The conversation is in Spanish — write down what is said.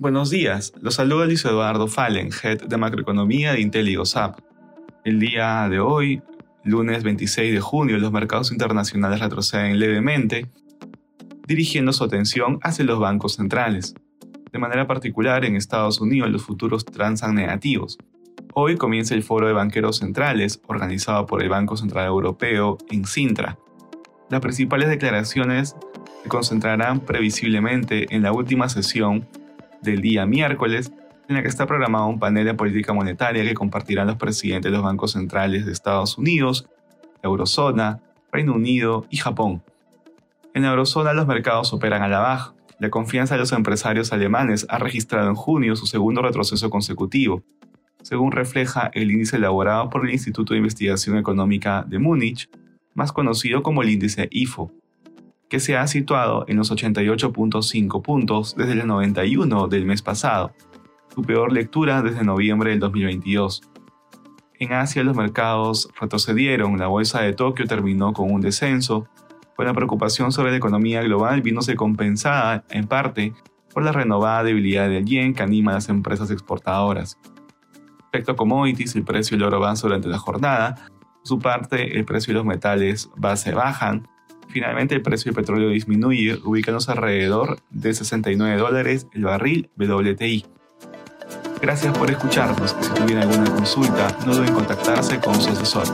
Buenos días, los saluda Luis Eduardo Fallen, Head de Macroeconomía de Intel El día de hoy, lunes 26 de junio, los mercados internacionales retroceden levemente, dirigiendo su atención hacia los bancos centrales. De manera particular, en Estados Unidos los futuros transan negativos. Hoy comienza el Foro de Banqueros Centrales, organizado por el Banco Central Europeo en Sintra. Las principales declaraciones se concentrarán previsiblemente en la última sesión del día miércoles, en la que está programado un panel de política monetaria que compartirán los presidentes de los bancos centrales de Estados Unidos, Eurozona, Reino Unido y Japón. En la Eurozona los mercados operan a la baja. La confianza de los empresarios alemanes ha registrado en junio su segundo retroceso consecutivo, según refleja el índice elaborado por el Instituto de Investigación Económica de Múnich, más conocido como el índice IFO que se ha situado en los 88.5 puntos desde el 91 del mes pasado, su peor lectura desde noviembre del 2022. En Asia los mercados retrocedieron, la bolsa de Tokio terminó con un descenso, con la preocupación sobre la economía global viéndose compensada en parte por la renovada debilidad del yen que anima a las empresas exportadoras. Respecto a commodities, el precio del oro avanza durante la jornada, su parte el precio de los metales base bajan, Finalmente, el precio del petróleo disminuye, ubicándose alrededor de 69 dólares el barril WTI. Gracias por escucharnos si tuvieran alguna consulta, no deben contactarse con su asesor.